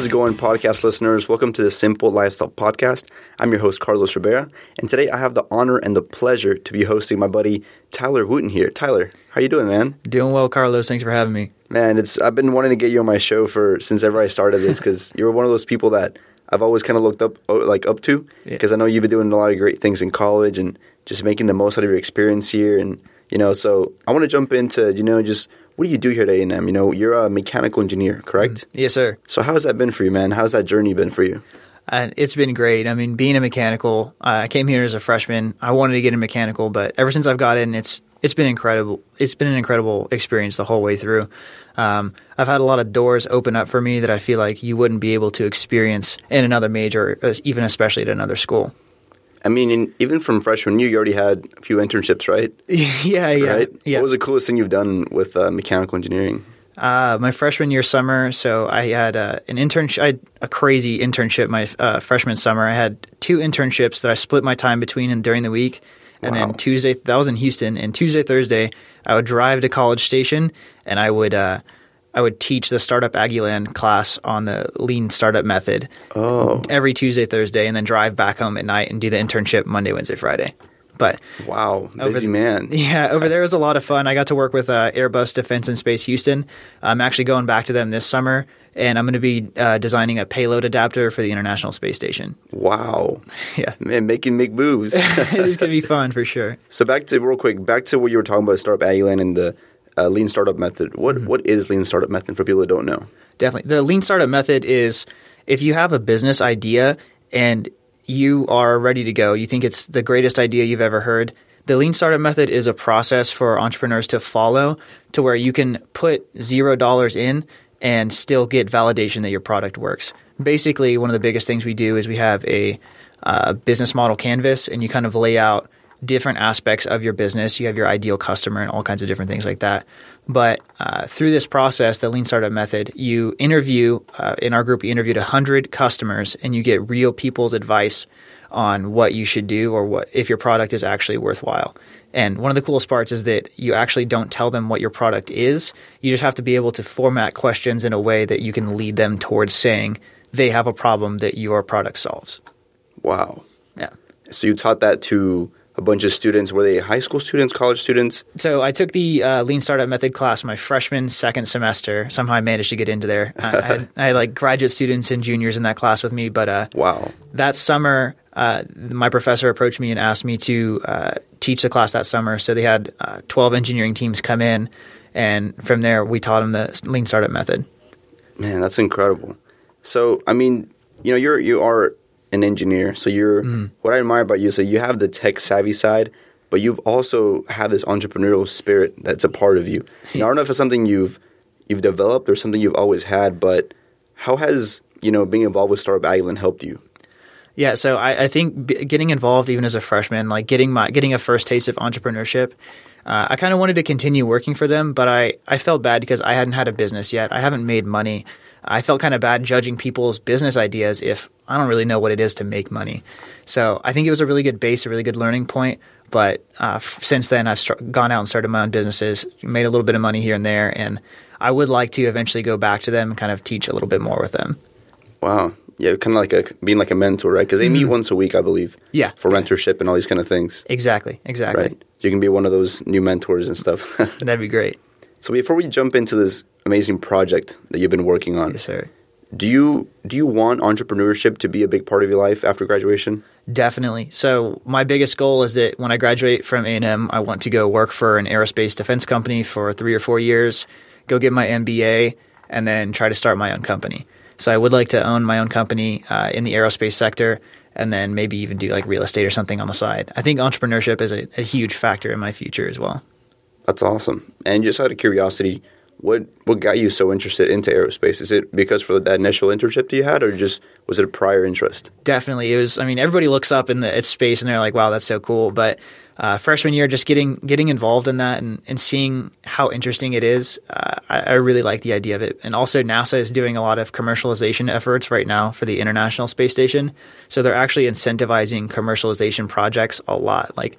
How's it going, podcast listeners? Welcome to the Simple Lifestyle Podcast. I'm your host, Carlos Rivera, and today I have the honor and the pleasure to be hosting my buddy Tyler Wooten here. Tyler, how you doing, man? Doing well, Carlos. Thanks for having me. Man, it's I've been wanting to get you on my show for since ever I started this because you're one of those people that I've always kind of looked up like up to because yeah. I know you've been doing a lot of great things in college and just making the most out of your experience here and you know so I want to jump into you know just what do you do here at A&M? You know, you're a mechanical engineer, correct? Mm, yes, sir. So how has that been for you, man? How's that journey been for you? Uh, it's been great. I mean, being a mechanical, uh, I came here as a freshman. I wanted to get in mechanical, but ever since I've got in, it's it's been incredible. It's been an incredible experience the whole way through. Um, I've had a lot of doors open up for me that I feel like you wouldn't be able to experience in another major, uh, even especially at another school. I mean, in, even from freshman year, you already had a few internships, right? yeah, yeah, right? yeah. What was the coolest thing you've done with uh, mechanical engineering? Uh, my freshman year summer, so I had uh, an internship. I had a crazy internship my uh, freshman summer. I had two internships that I split my time between and during the week. And wow. then Tuesday, that was in Houston. And Tuesday, Thursday, I would drive to College Station, and I would uh, I would teach the Startup Aggieland class on the lean startup method oh. every Tuesday, Thursday, and then drive back home at night and do the internship Monday, Wednesday, Friday. But wow, busy man. Yeah, over there was a lot of fun. I got to work with uh, Airbus Defense and Space Houston. I'm actually going back to them this summer, and I'm going to be uh, designing a payload adapter for the International Space Station. Wow. Yeah, man, making big moves. it is going to be fun for sure. So back to real quick, back to what you were talking about, Startup Aggieland and the uh, lean startup method. What, mm-hmm. what is lean startup method for people that don't know? Definitely, the lean startup method is if you have a business idea and you are ready to go, you think it's the greatest idea you've ever heard. The lean startup method is a process for entrepreneurs to follow to where you can put zero dollars in and still get validation that your product works. Basically, one of the biggest things we do is we have a uh, business model canvas and you kind of lay out different aspects of your business. You have your ideal customer and all kinds of different things like that. But uh, through this process, the Lean Startup Method, you interview, uh, in our group, we interviewed 100 customers and you get real people's advice on what you should do or what if your product is actually worthwhile. And one of the coolest parts is that you actually don't tell them what your product is. You just have to be able to format questions in a way that you can lead them towards saying they have a problem that your product solves. Wow. Yeah. So you taught that to a bunch of students. Were they high school students, college students? So I took the uh, Lean Startup Method class my freshman second semester. Somehow I managed to get into there. I, I, had, I, had, like graduate students and juniors in that class with me. But uh, wow, that summer, uh, my professor approached me and asked me to uh, teach the class that summer. So they had uh, twelve engineering teams come in, and from there we taught them the Lean Startup Method. Man, that's incredible. So I mean, you know, you're you are an engineer. So you're mm. what I admire about you is that you have the tech savvy side, but you've also have this entrepreneurial spirit that's a part of you. Now, I don't know if it's something you've you've developed or something you've always had, but how has you know being involved with Startup Aggieland helped you? Yeah, so I, I think b- getting involved even as a freshman, like getting my getting a first taste of entrepreneurship. Uh, I kind of wanted to continue working for them, but I, I felt bad because I hadn't had a business yet. I haven't made money. I felt kind of bad judging people's business ideas if I don't really know what it is to make money. So I think it was a really good base, a really good learning point. But uh, f- since then, I've st- gone out and started my own businesses, made a little bit of money here and there, and I would like to eventually go back to them and kind of teach a little bit more with them. Wow. Yeah, kind of like a being like a mentor, right? Because they mm-hmm. meet once a week, I believe. Yeah. For mentorship and all these kind of things. Exactly. Exactly. Right. You can be one of those new mentors and stuff. That'd be great. So before we jump into this amazing project that you've been working on, yes, sir. Do you do you want entrepreneurship to be a big part of your life after graduation? Definitely. So my biggest goal is that when I graduate from A&M, I want to go work for an aerospace defense company for three or four years, go get my MBA, and then try to start my own company. So I would like to own my own company uh, in the aerospace sector, and then maybe even do like real estate or something on the side. I think entrepreneurship is a, a huge factor in my future as well. That's awesome. And just out of curiosity, what what got you so interested into aerospace? Is it because for that initial internship that you had, or just was it a prior interest? Definitely, it was. I mean, everybody looks up in the at space and they're like, "Wow, that's so cool!" But uh, freshman year, just getting getting involved in that and, and seeing how interesting it is, uh, I, I, really like the idea of it. And also, NASA is doing a lot of commercialization efforts right now for the International Space Station. So they're actually incentivizing commercialization projects a lot. Like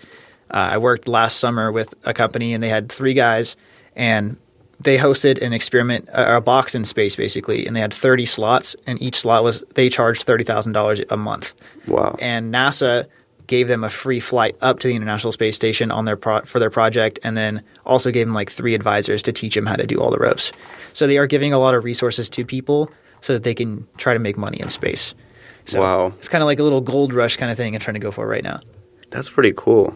uh, I worked last summer with a company and they had three guys, and they hosted an experiment, uh, a box in space basically, and they had 30 slots, and each slot was they charged thirty thousand dollars a month. Wow. And NASA gave them a free flight up to the International Space Station on their pro- for their project, and then also gave them like three advisors to teach them how to do all the ropes. So they are giving a lot of resources to people so that they can try to make money in space. So Wow. it's kind of like a little gold rush kind of thing I'm trying to go for right now. That's pretty cool.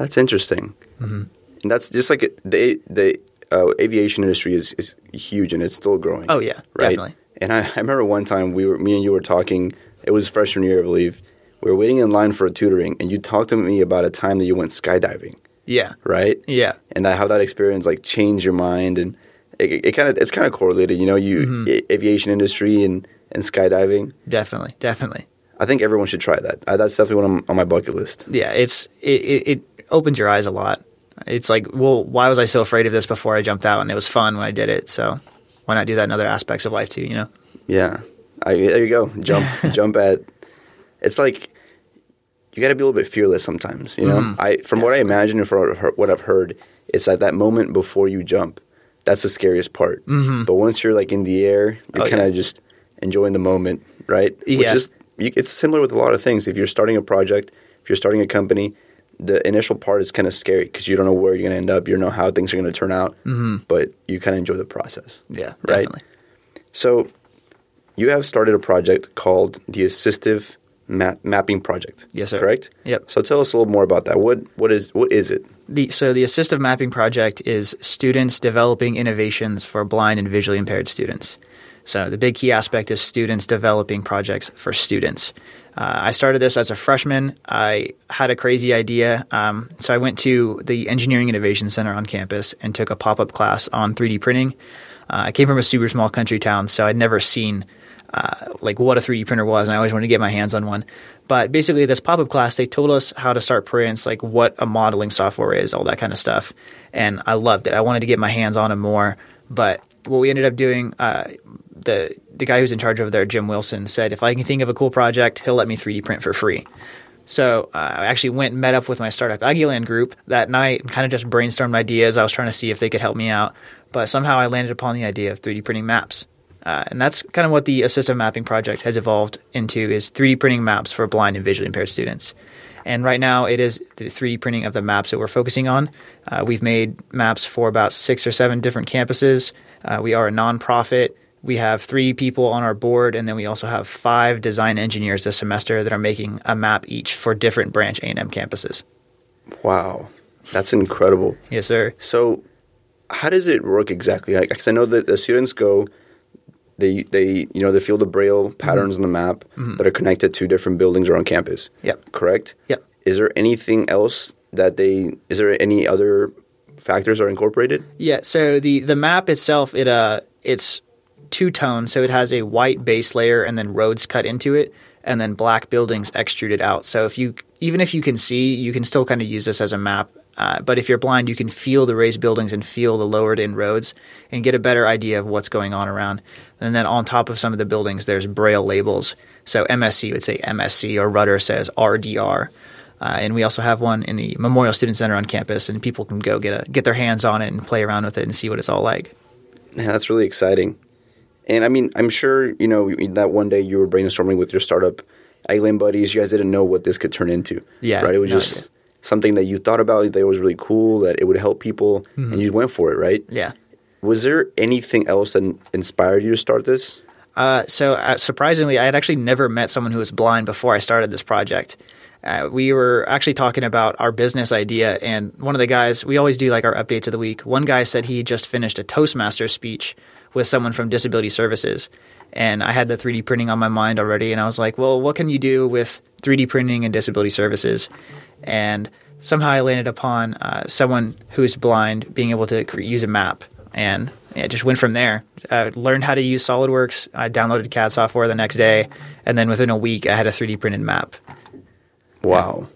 That's interesting. Mm-hmm. And that's just like it- the the uh, aviation industry is, is huge and it's still growing. Oh, yeah, right? definitely. And I, I remember one time we were me and you were talking. It was freshman year, I believe. We were waiting in line for a tutoring, and you talked to me about a time that you went skydiving, Yeah, right? yeah, And that how that experience like changed your mind, and it, it kind of it's kind of correlated. You know, you Mm-hmm. aviation industry and and skydiving. definitely, definitely. I think everyone should try that. Uh, that's definitely one on, on my bucket list. yeah, it's it, it, it opens your eyes a lot. It's like, well, why was I so afraid of this before I jumped out? And it was fun when I did it. So why not do that in other aspects of life too? You know? Yeah, I, there you go. Jump, jump at. It's like you got to be a little bit fearless sometimes. You know, I from what I imagine and from what I've heard- it's like that moment before you jump. That's the scariest part. Mm-hmm. But once you're like in the air, you're Oh, kind of just enjoying the moment, right? Which Yeah. is you, it's similar with a lot of things. If you're starting a project, if you're starting a company, the initial part is kind of scary because you don't know where you're going to end up. You don't know how things are going to turn out, mm-hmm. but you kind of enjoy the process. Yeah, Right. definitely. So, you have started a project called the Assistive Ma- Mapping Project. Yes, sir. Correct. Yep. So tell us a little more about that. What what is what is it? The, so the assistive mapping project is students developing innovations for blind and visually impaired students. So the big key aspect is students developing projects for students. Uh, I started this as a freshman. I had a crazy idea, um, so I went to the Engineering Innovation Center on campus and took a pop-up class on 3D printing. Uh, I came from a super small country town, so I'd never seen uh, like what a 3D printer was, and I always wanted to get my hands on one. But basically, this pop up class, they told us how to start prints, like what a modeling software is, all that kind of stuff. And I loved it. I wanted to get my hands on it more. But what we ended up doing, uh, the the guy who's in charge over there, Jim Wilson, said if I can think of a cool project, he'll let me 3D print for free. So uh, I actually went and met up with my startup Aggieland group that night and kind of just brainstormed ideas. I was trying to see if they could help me out, but somehow I landed upon the idea of 3D printing maps. Uh, and that's kind of what the assistive mapping project has evolved into is 3D printing maps for blind and visually impaired students. And right now, it is the 3D printing of the maps that we're focusing on. Uh, we've made maps for about six or seven different campuses. Uh, we are a nonprofit. We have three people on our board, and then we also have five design engineers this semester that are making a map each for different branch A&M campuses. Wow, that's incredible. Yes, sir. So, how does it work exactly? Because I know that the students go, they they you know they feel the braille patterns on the map that are connected to different buildings around campus. Yep. Correct. Yep. Is there anything else that they? Is there any other factors are incorporated? Yeah. So the the map itself, it uh, it's two tone. So it has a white base layer and then roads cut into it, and then black buildings extruded out. So if you even if you can see, you can still kind of use this as a map. Uh, but if you're blind, you can feel the raised buildings and feel the lowered in roads and get a better idea of what's going on around. And then on top of some of the buildings, there's braille labels. So MSC would say MSC, or Rudder says RDR. Uh, and we also have one in the Memorial Student Center on campus, and people can go get a get their hands on it and play around with it and see what it's all like. Yeah, that's really exciting. And I mean, I'm sure you know that one day you were brainstorming with your startup, Aggieland Buddies. You guys didn't know what this could turn into. Yeah, right. It was no just idea. something that you thought about that was really cool, that it would help people, and you went for it, right? Yeah. Was there anything else that inspired you to start this? Uh, so uh, surprisingly, I had actually never met someone who was blind before I started this project. Uh, we were actually talking about our business idea, and one of the guys, we always do like our updates of the week. One guy said he just finished a Toastmaster speech with someone from Disability Services. And I had the 3D printing on my mind already, and I was like, well, what can you do with 3D printing and disability services? And somehow I landed upon uh, someone who's blind being able to cre- use a map. And yeah, it just went from there. I learned how to use SolidWorks. I downloaded CAD software the next day, and then within a week, I had a 3D printed map. Wow.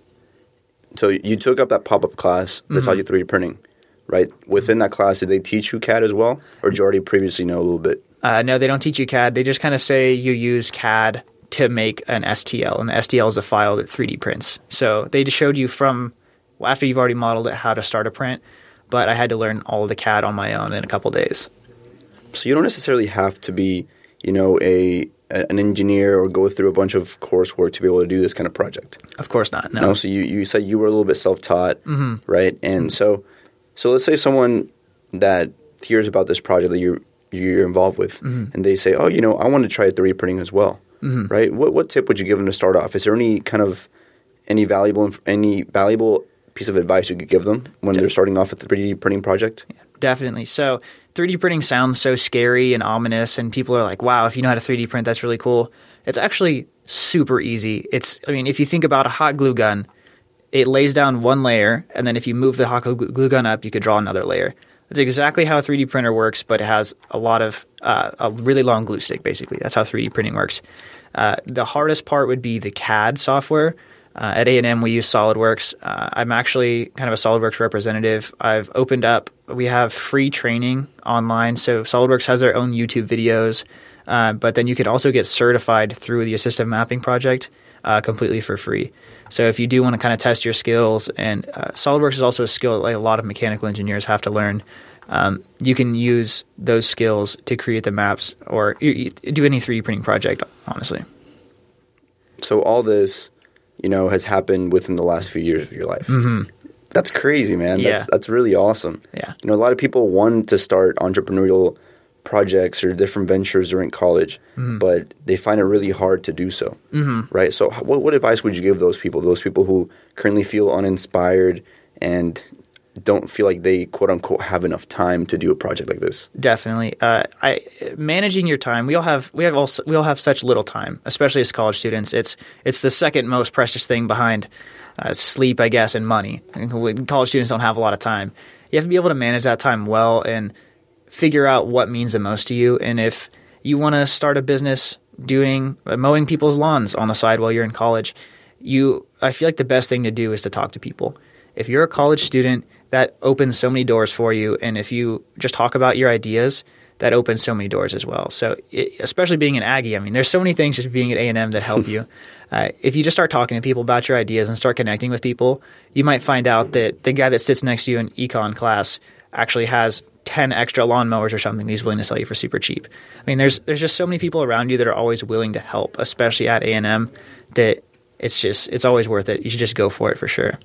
So you took up that pop up class that Mm-hmm. taught you 3D printing, right? Within that class, did they teach you CAD as well, or did you already previously know a little bit? Uh, no, they don't teach you CAD. They just kind of say you use CAD to make an STL, and the STL is a file that 3D prints. So they just showed you from well, after you've already modeled it how to start a print, but I had to learn all of the CAD on my own in a couple days. So you don't necessarily have to be, you know, a an engineer or go through a bunch of coursework to be able to do this kind of project. Of course not. No. No, so you, you said you were a little bit self taught, right? And so so let's say someone that hears about this project that you you're involved with, mm-hmm. and they say, oh, you know, I want to try 3D printing as well, mm-hmm. right? What what tip would you give them to start off? Is there any kind of any valuable any valuable piece of advice you could give them when they're starting off with the 3D printing project? Definitely. So 3D printing sounds so scary and ominous, and people are like, "Wow, if you know how to 3D print, that's really cool." It's actually super easy. It's, I mean, if you think about a hot glue gun, it lays down one layer, and then if you move the hot glue gun up, you could draw another layer. That's exactly how a 3D printer works, but it has a lot of uh, a really long glue stick. Basically, that's how 3D printing works. Uh, the hardest part would be the CAD software. Uh, at A&M, we use SolidWorks. Uh, I'm actually kind of a SolidWorks representative. I've opened up, we have free training online. So SolidWorks has their own YouTube videos, uh, but then you can also get certified through the Assistive Mapping Project uh, completely for free. So if you do want to kind of test your skills, and uh, SolidWorks is also a skill that like a lot of mechanical engineers have to learn. Um, you can use those skills to create the maps or you, you do any 3D printing project, honestly. So all this, you know, has happened within the last few years of your life. Mm-hmm. That's crazy, man. Yeah. That's that's really awesome. Yeah. You know, a lot of people want to start entrepreneurial projects or different ventures during college, Mm-hmm. but they find it really hard to do so. Mm-hmm. Right. So, what what advice would you give those people? Those people who currently feel uninspired and don't feel like they quote unquote have enough time to do a project like this. Definitely. Uh, I managing your time. We all have we have also we all have such little time, especially as college students. It's it's the second most precious thing behind uh, sleep, I guess, and money. And College students don't have a lot of time. You have to be able to manage that time well and figure out what means the most to you. And if you want to start a business doing uh, mowing people's lawns on the side while you're in college, you I feel like the best thing to do is to talk to people. If you're a college student, that opens so many doors for you, and if you just talk about your ideas, that opens so many doors as well. So, it, especially being an Aggie, I mean, there's so many things just being at A and M that help you. Uh, if you just start talking to people about your ideas and start connecting with people, you might find out that the guy that sits next to you in econ class actually has 10 extra lawnmowers or something that he's willing to sell you for super cheap. I mean, there's there's just so many people around you that are always willing to help, especially at A&M, that it's just it's always worth it. You should just go for it for sure.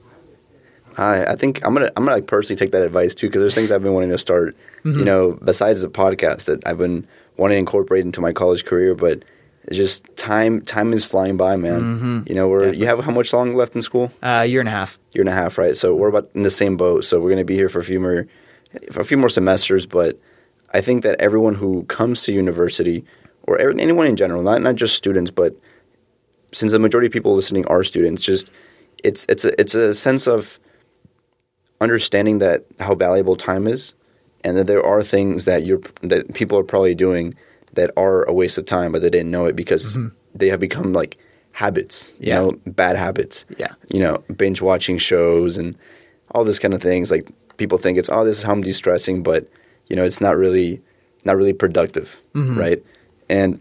I, I think I'm gonna I'm gonna like personally take that advice too because there's things I've been wanting to start. You know, besides the podcast that I've been wanting to incorporate into my college career, but it's just time time is flying by, man. You know, we're you have how much long left in school? Uh, year and a half. Year and a half, right? So we're about in the same boat. So we're gonna be here for a few more a few more semesters, but I think that everyone who comes to university or er, anyone in general, not not just students, but since the majority of people listening are students, just it's it's a, it's a sense of understanding that how valuable time is, and that there are things that you're that people are probably doing that are a waste of time, but they didn't know it because mm-hmm. they have become like habits, you Yeah. know, bad habits. Yeah. you know, binge watching shows and all this kind of things. Like people think it's oh, this is how I'm de-stressing, but you know, it's not really not really productive, mm-hmm. right? And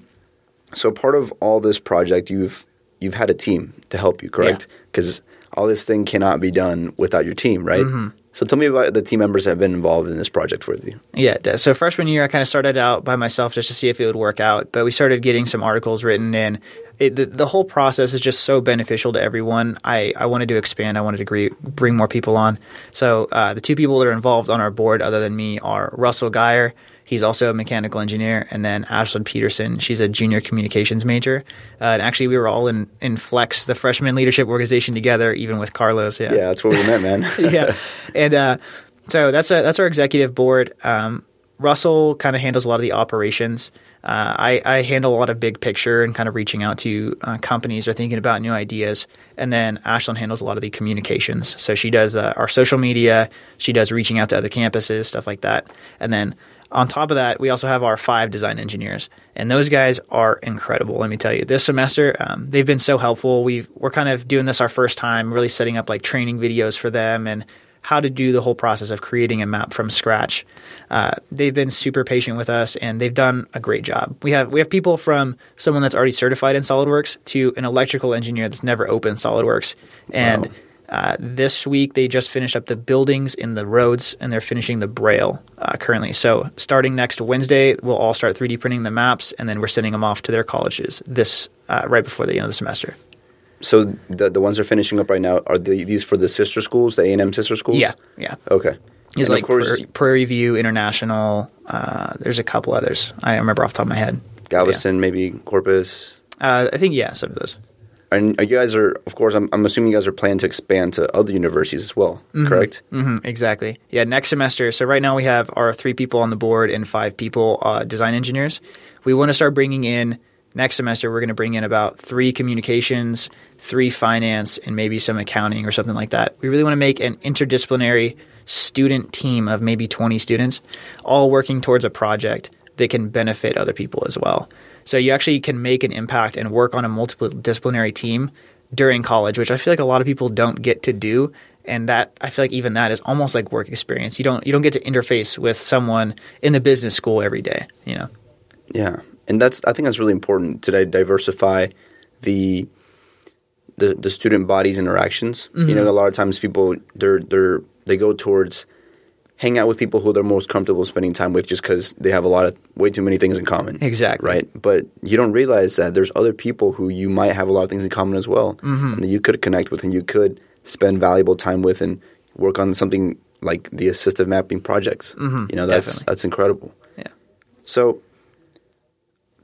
so part of all this project, you've you've had a team to help you, correct? Because all this thing cannot be done without your team, right? So tell me about the team members that have been involved in this project with you. Yeah. So freshman year, I kind of started out by myself just to see if it would work out. But we started getting some articles written, and it, the, the whole process is just so beneficial to everyone. I, I wanted to expand. I wanted to gre- bring more people on. So uh, the two people that are involved on our board, other than me, are Russell Geyer. He's also a mechanical engineer, and then Ashlyn Peterson. She's a junior communications major. Uh, and actually, we were all in, in Flex, the freshman leadership organization, together, even with Carlos. Yeah, yeah that's what we met, man. yeah, and uh, so that's a, that's our executive board. Um, Russell kind of handles a lot of the operations. Uh, I, I handle a lot of big picture and kind of reaching out to uh, companies or thinking about new ideas. And then Ashlyn handles a lot of the communications. So she does uh, our social media. She does reaching out to other campuses, stuff like that. And then on top of that, we also have our five design engineers, and those guys are incredible. Let me tell you, this semester um, they've been so helpful. We've we're kind of doing this our first time, really setting up like training videos for them and how to do the whole process of creating a map from scratch. Uh, they've been super patient with us, and they've done a great job. We have we have people from someone that's already certified in SolidWorks to an electrical engineer that's never opened SolidWorks, and Wow. Uh, this week, they just finished up the buildings in the roads, and they're finishing the braille uh, currently. So, starting next Wednesday, we'll all start 3D printing the maps, and then we're sending them off to their colleges this uh, right before the end of the semester. So the the ones they're finishing up right now are the, these for the sister schools, the A and M sister schools. Yeah, yeah. Okay. Like course, Prairie, Prairie View International. Uh, there's a couple others. I remember off the top of my head. Galveston, maybe Corpus. Uh, I think yeah, some of those. And you guys are, of course, I'm, I'm assuming you guys are planning to expand to other universities as well, correct? hmm exactly. Yeah, next semester. So right now we have our three people on the board and five people uh, design engineers. We want to start bringing in next semester. We're going to bring in about three communications, three finance, and maybe some accounting or something like that. We really want to make an interdisciplinary student team of maybe 20 students, all working towards a project that can benefit other people as well. So you actually can make an impact and work on a multiple disciplinary team during college, which I feel like a lot of people don't get to do. And that I feel like even that is almost like work experience. You don't you don't get to interface with someone in the business school every day. You know. Yeah, and that's I think that's really important to diversify the the the student body's interactions. You Mm-hmm. know, a lot of times people they're they're they go towards hang out with people who they're most comfortable spending time with just because they have a lot of way too many things in common. Exactly. Right, but you don't realize that there's other people who you might have a lot of things in common as well, Mm-hmm. and that you could connect with and you could spend valuable time with and work on something like the assistive mapping projects. Mhm, You know, that's definitely. that's incredible. Yeah. So,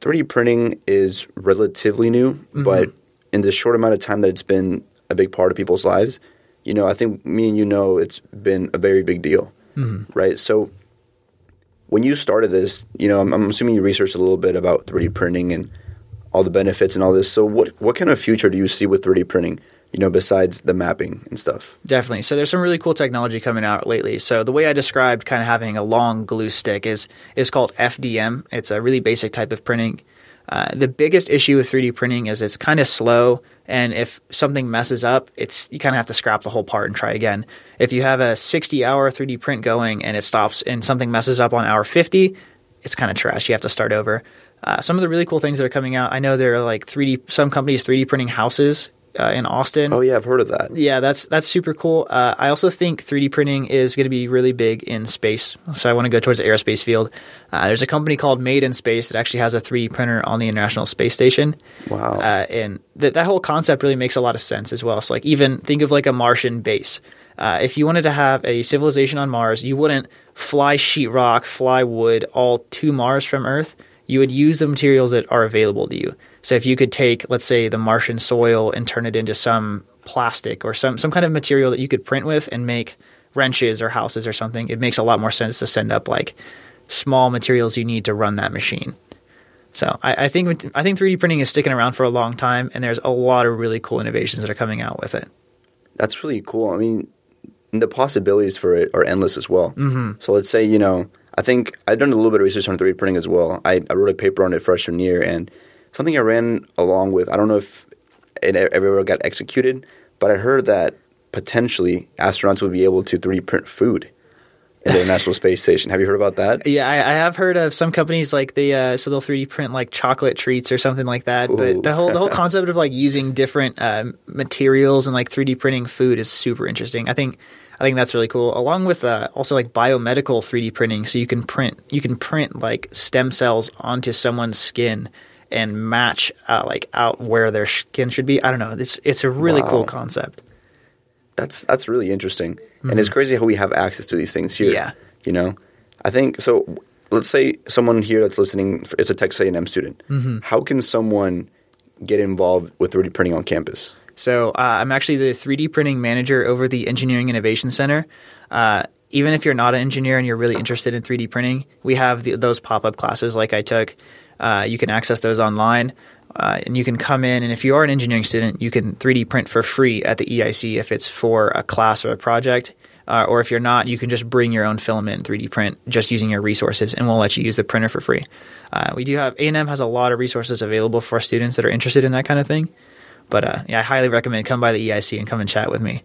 3D printing is relatively new, Mm-hmm. but in the short amount of time that it's been a big part of people's lives, you know, I think me and you know it's been a very big deal, Mm-hmm. right? So, when you started this, you know, I'm, I'm assuming you researched a little bit about 3D printing and all the benefits and all this. So, what what kind of future do you see with 3D printing? You know, besides the mapping and stuff. Definitely. So there's some really cool technology coming out lately. So the way I described kind of having a long glue stick is is called FDM. It's a really basic type of printing. Uh, the biggest issue with 3D printing is it's kind of slow, and if something messes up, it's you kind of have to scrap the whole part and try again. If you have a 60-hour 3D print going and it stops and something messes up on hour 50, it's kind of trash. You have to start over. Uh, some of the really cool things that are coming out, I know there are like 3D. Some companies 3D printing houses uh, in Austin. Oh yeah, I've heard of that. Yeah, that's that's super cool. Uh, I also think 3D printing is going to be really big in space. So I want to go towards the aerospace field. Uh, there's a company called Made in Space that actually has a 3D printer on the International Space Station. Wow. Uh, and th- that whole concept really makes a lot of sense as well. So like even think of like a Martian base. Uh, if you wanted to have a civilization on Mars, you wouldn't fly sheetrock, fly wood all to Mars from Earth. You would use the materials that are available to you. So if you could take, let's say, the Martian soil and turn it into some plastic or some some kind of material that you could print with and make wrenches or houses or something, it makes a lot more sense to send up like small materials you need to run that machine. So I, I think I think 3D printing is sticking around for a long time, and there's a lot of really cool innovations that are coming out with it. That's really cool. I mean, the possibilities for it are endless as well. Mm-hmm. So let's say you know, I think I've done a little bit of research on 3D printing as well. I, I wrote a paper on it freshman year, and something I ran along with. I don't know if it ever got executed, but I heard that potentially astronauts would be able to 3D print food in the International Space Station. Have you heard about that? Yeah, I, I have heard of some companies like they uh, so they'll 3D print like chocolate treats or something like that. Ooh. But the whole the whole concept of like using different uh, materials and like 3D printing food is super interesting. I think I think that's really cool. Along with uh, also like biomedical 3D printing, so you can print you can print like stem cells onto someone's skin and match uh, like out where their skin should be. I don't know. It's it's a really Wow. cool concept. That's that's really interesting, and it's crazy how we have access to these things here. Mm-hmm. Yeah. you know, I think so. Let's say someone here that's listening, it's a Texas A&M student. Mm-hmm. How can someone get involved with 3D printing on campus? So uh, I'm actually the 3D printing manager over the Engineering Innovation Center. Uh, even if you're not an engineer and you're really interested in 3D printing, we have the, those pop up classes like I took. Uh, you can access those online. Uh, and you can come in, and if you are an engineering student, you can 3D print for free at the EIC if it's for a class or a project. Uh, or if you're not, you can just bring your own filament and 3D print just using your resources, and we'll let you use the printer for free. Uh, we do have A&M has a lot of resources available for students that are interested in that kind of thing. But uh, yeah, I highly recommend come by the EIC and come and chat with me.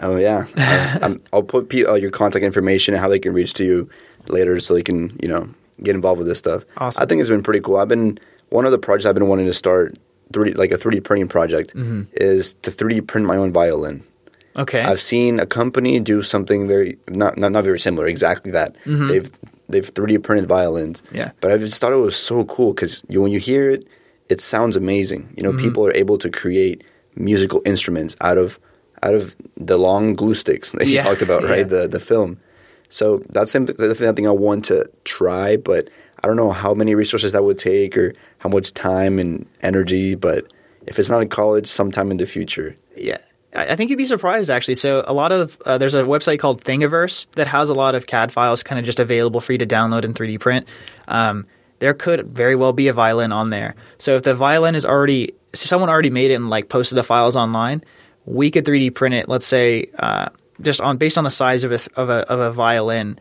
Oh yeah, I, I'm, I'll put P, uh, your contact information and how they can reach to you later, so they can you know get involved with this stuff. Awesome. I think it's been pretty cool. I've been one of the projects I've been wanting to start 3D like a 3D printing project Mm-hmm. is to 3D print my own violin. Okay. I've seen a company do something very not not, not very similar, exactly that. They've they've 3D printed violins. Mm-hmm. Yeah. But I just thought it was so cool because you, when you hear it, it sounds amazing. You know, Mm-hmm. people are able to create musical instruments out of out of the long glue sticks that you Yeah. talked about, right? Yeah. The the film. So that's that's something I want to try, but I don't know how many resources that would take or how much time and energy. But if it's not in college, sometime in the future. Yeah. I I think you'd be surprised actually. So a lot of uh, there's a website called Thingiverse that has a lot of CAD files kind of just available for you to download and 3D print. Um, there could very well be a violin on there. So if the violin is already someone already made it and like posted the files online, we could 3D print it. Let's say uh, just on based on the size of a of a of a violin.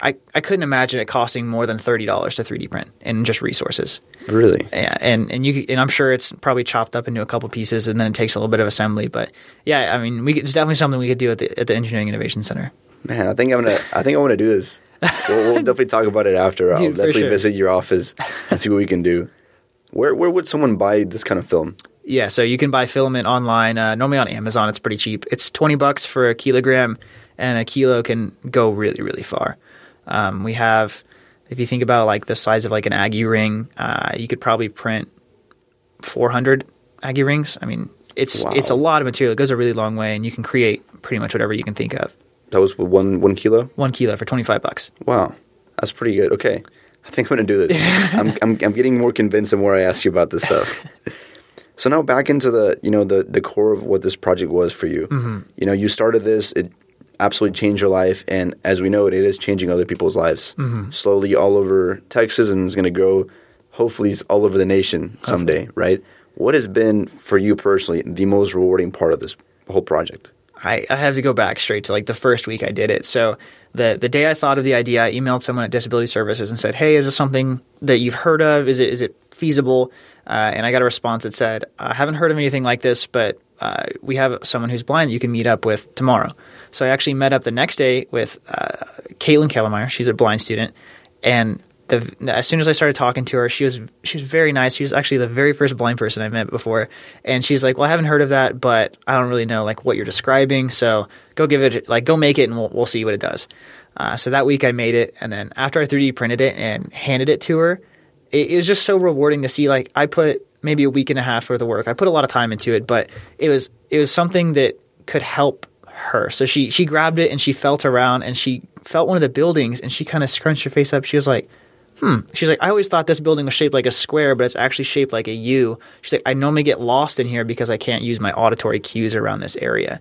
I, I couldn't imagine it costing more than thirty dollars to 3D print and just resources. Really? Yeah, and and you and I'm sure it's probably chopped up into a couple pieces, and then it takes a little bit of assembly. But yeah, I mean, we could, it's definitely something we could do at the at the Engineering Innovation Center. Man, I think I'm gonna. I think I want to do this. We'll, we'll definitely talk about it after. I'll Dude, definitely sure. visit your office and see what we can do. Where where would someone buy this kind of film? Yeah, so you can buy filament online. Uh, normally on Amazon, it's pretty cheap. It's twenty bucks for a kilogram, and a kilo can go really really far. Um, we have, if you think about like the size of like an Aggie ring, uh, you could probably print four hundred Aggie rings. I mean, it's Wow. it's a lot of material. It goes a really long way, and you can create pretty much whatever you can think of. That was one one kilo. One kilo for twenty five bucks. Wow, that's pretty good. Okay, I think I'm gonna do this. I'm, I'm I'm getting more convinced the more I ask you about this stuff. so now back into the you know the the core of what this project was for you. Mm-hmm. You know, you started this. It absolutely changed your life, and as we know, it, it is changing other people's lives mm-hmm. slowly all over Texas, and is going to go hopefully all over the nation someday. Right? What has been for you personally the most rewarding part of this whole project? I, I have to go back straight to like the first week I did it. So the the day I thought of the idea, I emailed someone at Disability Services and said, "Hey, is this something that you've heard of? Is it is it feasible?" Uh, and I got a response that said, "I haven't heard of anything like this, but uh, we have someone who's blind that you can meet up with tomorrow." So I actually met up the next day with uh, Caitlin Kellermeyer. She's a blind student, and the, as soon as I started talking to her, she was she was very nice. She was actually the very first blind person I met before, and she's like, "Well, I haven't heard of that, but I don't really know like what you're describing. So go give it like go make it, and we'll we'll see what it does." Uh, so that week I made it, and then after I 3D printed it and handed it to her, it, it was just so rewarding to see. Like I put maybe a week and a half worth of work. I put a lot of time into it, but it was it was something that could help her. So she she grabbed it and she felt around and she felt one of the buildings and she kind of scrunched her face up. She was like, "Hmm." She's like, "I always thought this building was shaped like a square, but it's actually shaped like a U." She's like, "I normally get lost in here because I can't use my auditory cues around this area."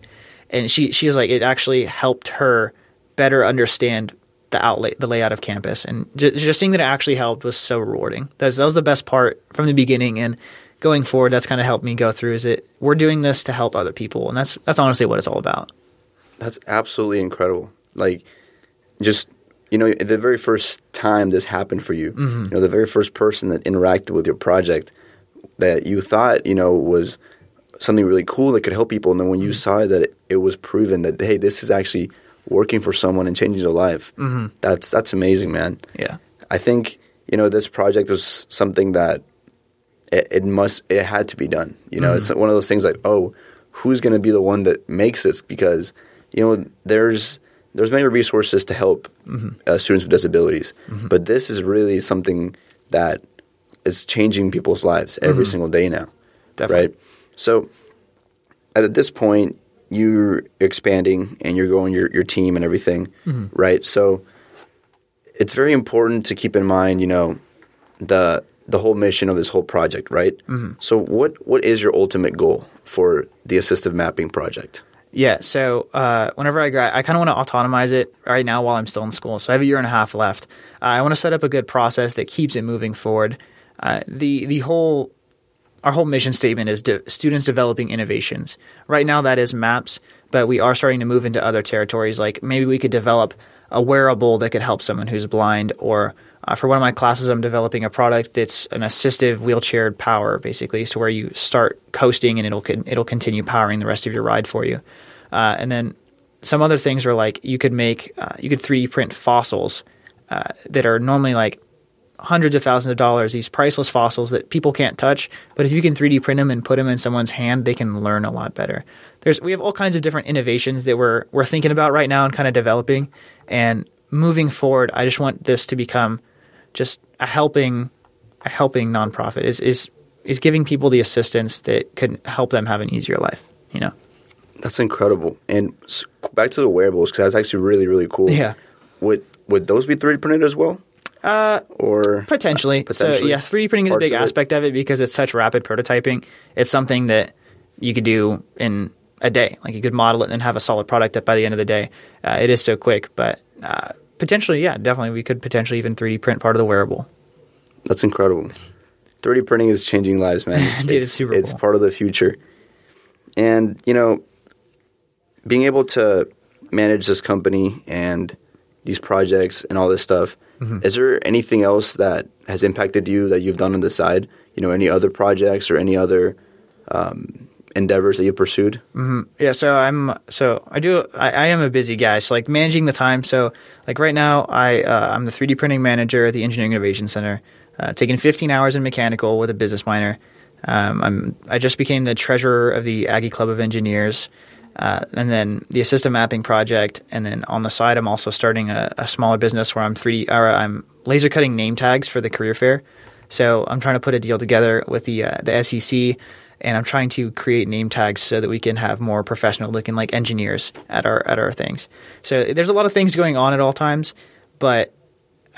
And she she was like, "It actually helped her better understand." The outlet, the layout of campus, and just, just seeing that it actually helped was so rewarding. That's, that was the best part from the beginning, and going forward, that's kind of helped me go through. Is it we're doing this to help other people, and that's that's honestly what it's all about. That's absolutely incredible. Like, just you know, the very first time this happened for you, Mm-hmm. you know, the very first person that interacted with your project that you thought you know was something really cool that could help people, and then when Mm-hmm. you saw that it, it was proven that hey, this is actually working for someone and changing their life, Mm-hmm. that's that's amazing, man. Yeah, I think you know this project was something that it, it must it had to be done. You know, it's one of those things like oh, who's going to be the one that makes this? Because you know there's there's many resources to help uh, students with disabilities, but this is really something that is changing people's lives every single day now. Definitely. Right. So at this point, you're expanding and you're growing your, your team and everything, right? So it's very important to keep in mind, you know, the the whole mission of this whole project, right? Mm-hmm. So what what is your ultimate goal for the assistive mapping project? yeah. So uh, whenever I grad, I kind of want to autonomize it right now while I'm still in school. So I have a year and a half left. Uh, I want to set up a good process that keeps it moving forward. Uh, the the whole our whole mission statement is de- students developing innovations. Right now, that is maps, but we are starting to move into other territories. Like maybe we could develop a wearable that could help someone who's blind, or uh, for one of my classes, I'm developing a product that's an assistive wheelchair power, basically, to where you start coasting and it'll it'll continue powering the rest of your ride for you. Uh, and then some other things are like you could make uh, you could 3D print fossils uh, that are normally like hundreds of thousands of dollars, these priceless fossils that people can't touch. But if you can 3D print them and put them in someone's hand, they can learn a lot better. There's we have all kinds of different innovations that we're we're thinking about right now and kind of developing. And moving forward, I just want this to become just a helping a helping nonprofit is is is giving people the assistance that could help them have an easier life. You know. That's incredible. And back to the wearables because that's actually really really cool. Yeah. Would would those be 3D printed as well? Uh, Or Potentially. So Potentially. yeah, 3D printing is a big of it. aspect of it because it's such rapid prototyping. It's something that you could do in a day. Like you could model it and then have a solid product that by the end of the day. Uh, it is so quick, but uh, potentially, yeah, definitely, we could potentially even 3D print part of the wearable. That's incredible. 3D printing is changing lives, man. Dude, it's super It's cool. part of the future. And, you know, being able to manage this company and these projects and all this stuff, Mm-hmm. is there anything else that has impacted you that you've done on the side? You know, any other projects or any other um, endeavors that you've pursued? Yeah, so I'm so I do I, I am a busy guy. So like managing the time. So like right now I uh, I'm the 3D printing manager at the Engineering Innovation Center, uh, taking 15 hours in mechanical with a business minor. Um, I'm I just became the treasurer of the Aggie Club of Engineers, uh, and then the assistant mapping project. And then on the side, I'm also starting a, a smaller business where I'm 3D or I'm laser cutting name tags for the career fair. So I'm trying to put a deal together with the uh, the SEC, and I'm trying to create name tags so that we can have more professional looking like engineers at our at our things. So there's a lot of things going on at all times, but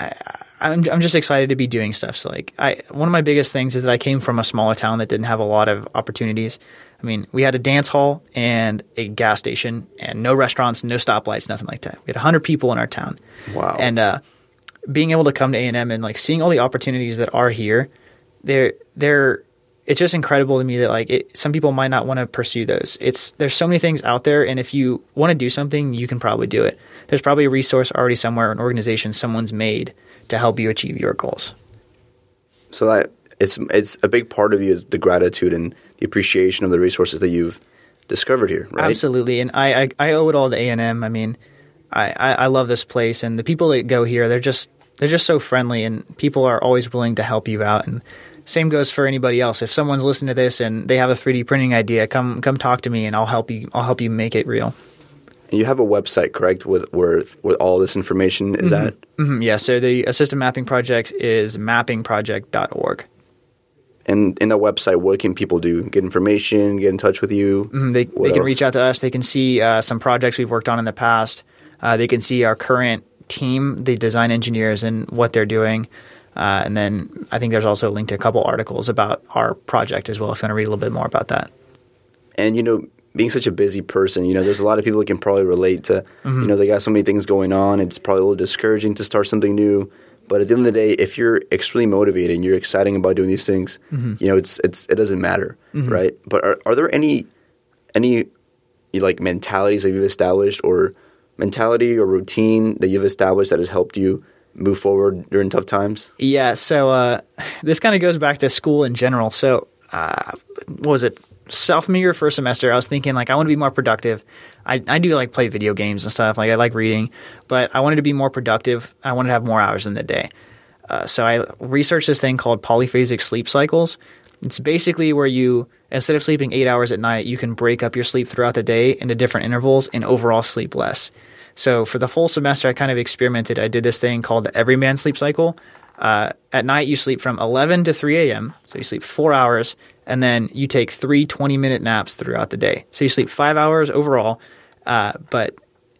I, I'm I'm just excited to be doing stuff. So like I one of my biggest things is that I came from a smaller town that didn't have a lot of opportunities. I mean, we had a dance hall and a gas station and no restaurants, no stoplights, nothing like that. We had 100 people in our town. Wow. And uh, being able to come to A&M and like seeing all the opportunities that are here, they're they're it's just incredible to me that like it, some people might not want to pursue those. It's there's so many things out there, and if you want to do something, you can probably do it. There's probably a resource already somewhere, an organization someone's made to help you achieve your goals. So that it's it's a big part of you is the gratitude and the appreciation of the resources that you've discovered here, right? Absolutely, and I, I I owe it all to A and M. I mean, I, I I love this place, and the people that go here, they're just they're just so friendly, and people are always willing to help you out. And same goes for anybody else. If someone's listening to this and they have a 3D printing idea, come come talk to me, and I'll help you. I'll help you make it real. And you have a website, correct, with where with all this information is that? Mhm, yeah. So the assistant mapping project is mappingproject.org. And in the website, what can people do? Get information, get in touch with you. Mhm, They, What they can reach out to us. They can see uh, some projects we've worked on in the past. Uh, they can see our current team, the design engineers, and what they're doing. Uh, and then I think there's also a link to a couple articles about our project as well. If you want to read a little bit more about that. And you know, being such a busy person, you know, there's a lot of people that can probably relate to. Mm-hmm. You know, they got so many things going on. It's probably a little discouraging to start something new. But at the end of the day, if you're extremely motivated and you're excited about doing these things, Mm-hmm. you know, it's it's it doesn't matter, right? But are, are there any any like mentalities that you've established or mentality or routine that you've established that has helped you move forward during tough times? Yeah, so uh, this kind of goes back to school in general. So, uh, what was it? Sophomore year, first semester, I was thinking like I want to be more productive. I, I do like play video games and stuff. Like I like reading, but I wanted to be more productive. I wanted to have more hours in the day. Uh, so I researched this thing called polyphasic sleep cycles. It's basically where you instead of sleeping eight hours at night, you can break up your sleep throughout the day into different intervals and overall sleep less. So for the full semester, I kind of experimented. I did this thing called the everyman sleep cycle. Uh, at night, you sleep from 11 to 3 a.m. So you sleep four hours, and then you take three 20 minute naps throughout the day. So you sleep five hours overall, uh, but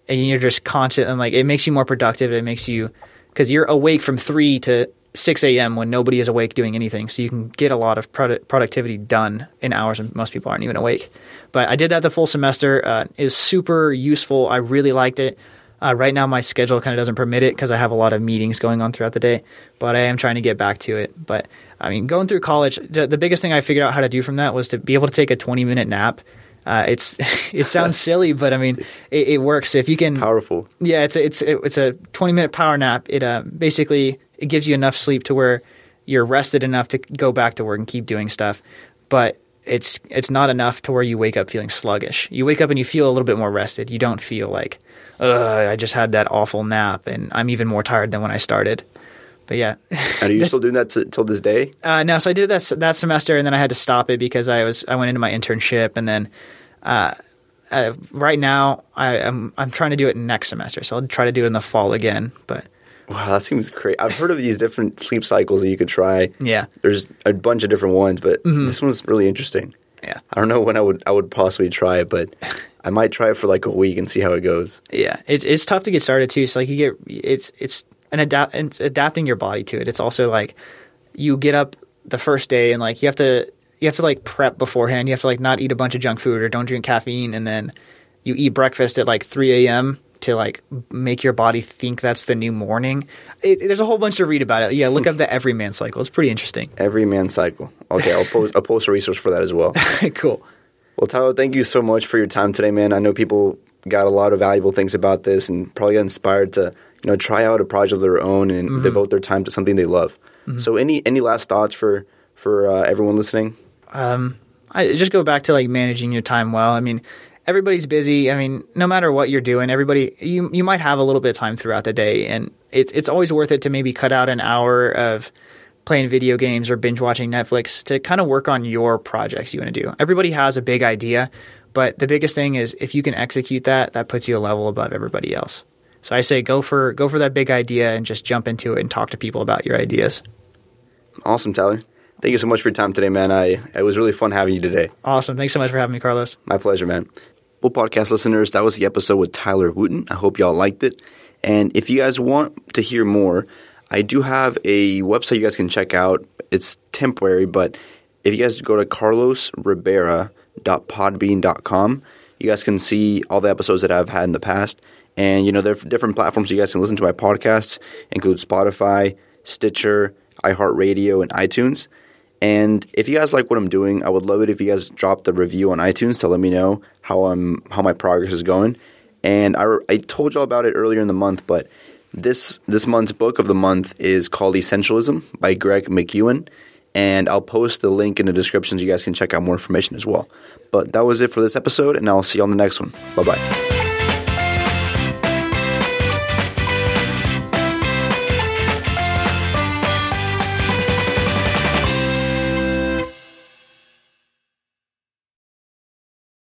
and you're just conscious and like it makes you more productive. It makes you because you're awake from 3 to 6 a.m. when nobody is awake doing anything. So you can get a lot of produ- productivity done in hours, and most people aren't even awake. But I did that the full semester. Uh, it was super useful. I really liked it. Uh, right now, my schedule kind of doesn't permit it because I have a lot of meetings going on throughout the day. But I am trying to get back to it. But I mean, going through college, the biggest thing I figured out how to do from that was to be able to take a 20 minute nap. Uh, it's it sounds silly, but I mean, it, it works. If you can Powerful. yeah, it's a, it's a, it's a 20 minute power nap. It uh, basically it gives you enough sleep to where you're rested enough to go back to work and keep doing stuff, but it's it's not enough to where you wake up feeling sluggish. You wake up and you feel a little bit more rested. You don't feel like, Ugh, I just had that awful nap and I'm even more tired than when I started. But yeah. And are you This- still doing that till this day? Uh, no, so I did that that semester, and then I had to stop it because I was I went into my internship, and then uh, uh, right now I, I'm I'm trying to do it next semester, so I'll try to do it in the fall again. But Wow, that seems great. I've heard of these different sleep cycles that you could try. yeah, There's a bunch of different ones, but Mm-hmm. this one's really interesting. yeah, I don't know when I would I would possibly try it, but I might try it for like a week and see how it goes. yeah. It's it's tough to get started too. So like you get it's it's an adapt it's adapting your body to it. It's also like you get up the first day and like you have to you have to like prep beforehand. You have to like not eat a bunch of junk food or don't drink caffeine, and then you eat breakfast at like 3 a.m. to like make your body think that's the new morning. It, there's a whole bunch to read about it. Yeah, look up the Everyman cycle. It's pretty interesting. Everyman cycle. Okay, I'll post I'll post a resource for that as well. cool. Well, Tyler, thank you so much for your time today, man. I know people got a lot of valuable things about this and probably got inspired to, you know, try out a project of their own and Mm-hmm. devote their time to something they love. So, any any last thoughts for for uh, everyone listening? Um, I just go back to like managing your time well. I mean, everybody's busy. I mean, no matter what you're doing, everybody you you might have a little bit of time throughout the day, and it's it's always worth it to maybe cut out an hour of playing video games or binge watching Netflix to kind of work on your projects you want to do. Everybody has a big idea, but the biggest thing is if you can execute that, that puts you a level above everybody else. So I say go for go for that big idea and just jump into it and talk to people about your ideas. Awesome, Tyler. Thank you so much for your time today, man. I it was really fun having you today. Awesome. Thanks so much for having me, Carlos. My pleasure, man. Well, podcast listeners, that was the episode with Tyler Wooten. I hope y'all liked it. And if you guys want to hear more, I do have a website you guys can check out. It's temporary, but if you guys go to carlosribera.podbean.com, you guys can see all the episodes that I've had in the past. And, you know, there are different platforms you guys can listen to my podcasts, include Spotify, Stitcher, iHeartRadio, and iTunes. And if you guys like what I'm doing, I would love it if you guys drop the review on iTunes to let me know how I'm how my progress is going. And I, I told y'all about it earlier in the month, but this this month's book of the month is called Essentialism by Greg McKeown, and I'll post the link in the description so you guys can check out more information as well. But that was it for this episode, and I'll see you on the next one. Bye bye.